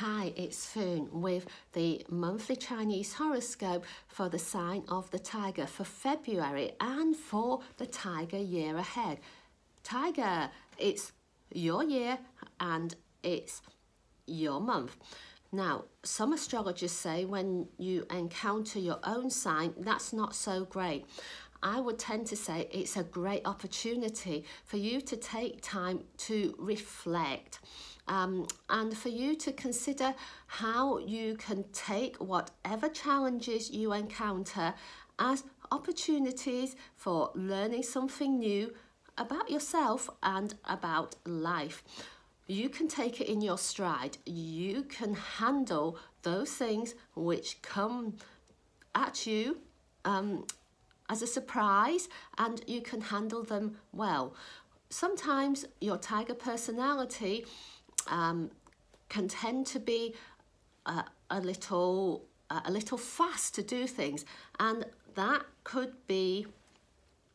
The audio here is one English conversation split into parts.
Hi, it's Foon with the monthly Chinese horoscope for the sign of the tiger for February and for the tiger year ahead. Tiger, it's your year and it's your month. Now, some astrologers say when you encounter your own sign, that's not so great. I would tend to say it's a great opportunity for you to take time to reflect um, and for you to consider how you can take whatever challenges you encounter as opportunities for learning something new about yourself and about life. You can take it in your stride. You can handle those things which come at you um, as a surprise and you can handle them well. Sometimes your tiger personality um, can tend to be a, a little a little fast to do things and that could be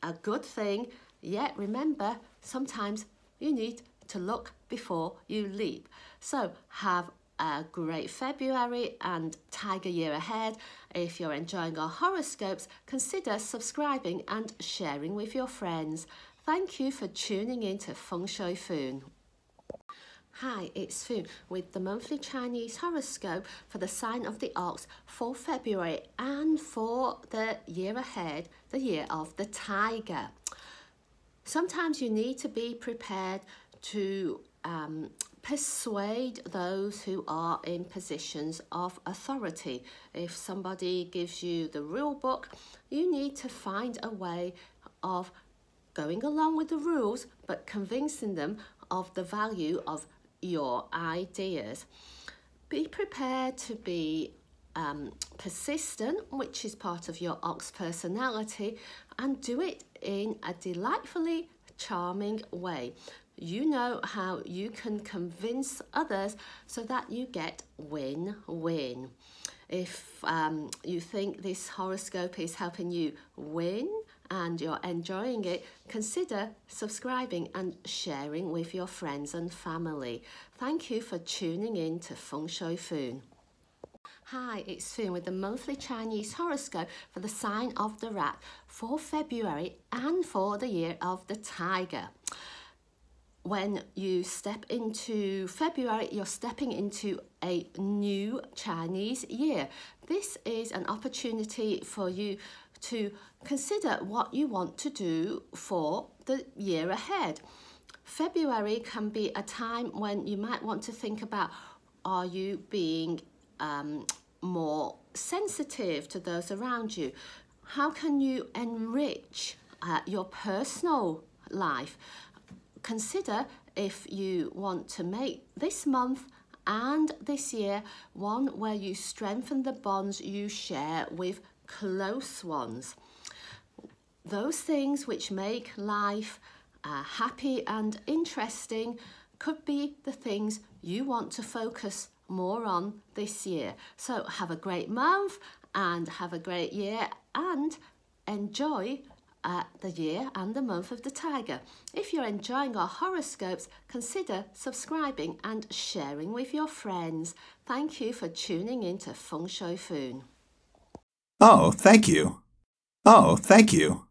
a good thing yet remember sometimes you need to look before you leap so have a great February and Tiger year ahead. If you're enjoying our horoscopes, consider subscribing and sharing with your friends. Thank you for tuning in to Feng Shui Foon. Hi, it's Foon with the monthly Chinese horoscope for the sign of the ox for February and for the year ahead, the year of the tiger. Sometimes you need to be prepared to um, persuade those who are in positions of authority. If somebody gives you the rule book, you need to find a way of going along with the rules but convincing them of the value of your ideas. Be prepared to be um, persistent, which is part of your ox personality, and do it in a delightfully charming way. You know how you can convince others so that you get win win. If um, you think this horoscope is helping you win, and you're enjoying it, consider subscribing and sharing with your friends and family. Thank you for tuning in to Feng Shui Foon. Hi, it's Foon with the monthly Chinese horoscope for the sign of the rat for February and for the year of the tiger. When you step into February, you're stepping into a new Chinese year. This is an opportunity for you to consider what you want to do for the year ahead. February can be a time when you might want to think about are you being um, more sensitive to those around you? How can you enrich uh, your personal life? Consider if you want to make this month and this year one where you strengthen the bonds you share with close ones. Those things which make life uh, happy and interesting could be the things you want to focus more on this year. So have a great month and have a great year and enjoy uh, the year and the month of the tiger. If you're enjoying our horoscopes, consider subscribing and sharing with your friends. Thank you for tuning in to Feng Shui Foon. Oh, thank you. Oh, thank you.